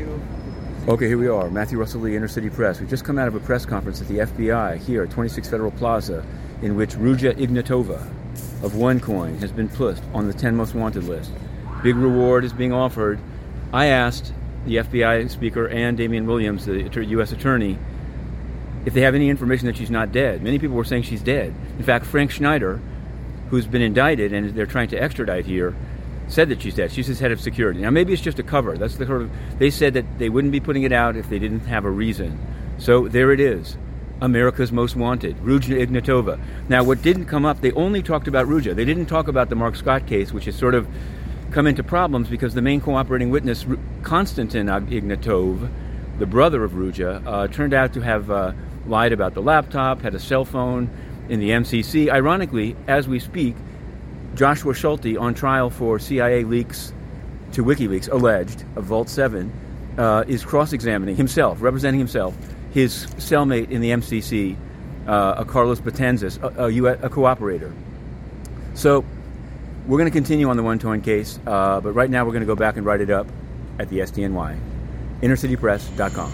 you. Okay, here we are, Matthew Russell Lee, Inner City Press. We've just come out of a press conference at the FBI here at 26 Federal Plaza, in which Ruja Ignatova of OneCoin has been put on the 10 most wanted list. Big reward is being offered. I asked the FBI speaker and Damian Williams, the U.S. attorney, if they have any information that she's not dead. Many people were saying she's dead. In fact, Frank Schneider, who's been indicted and they're trying to extradite here, said that she's dead. She's his head of security. Now, maybe it's just a cover. That's the sort of. They said that they wouldn't be putting it out if they didn't have a reason. So there it is. America's Most Wanted, Ruja Ignatova. Now, what didn't come up, they only talked about Ruja. They didn't talk about the Mark Scott case, which has sort of come into problems because the main cooperating witness, Konstantin Ignatov, the brother of Ruja, uh, turned out to have uh, lied about the laptop, had a cell phone in the MCC. Ironically, as we speak, Joshua Schulte, on trial for CIA leaks to WikiLeaks, alleged, of Vault 7, uh, is cross examining himself, representing himself, his cellmate in the MCC, uh, a Carlos Betanzas, a, a, US, a, cooperator. So we're going to continue on the one coin case, uh, but right now we're going to go back and write it up at the SDNY. InnerCityPress.com.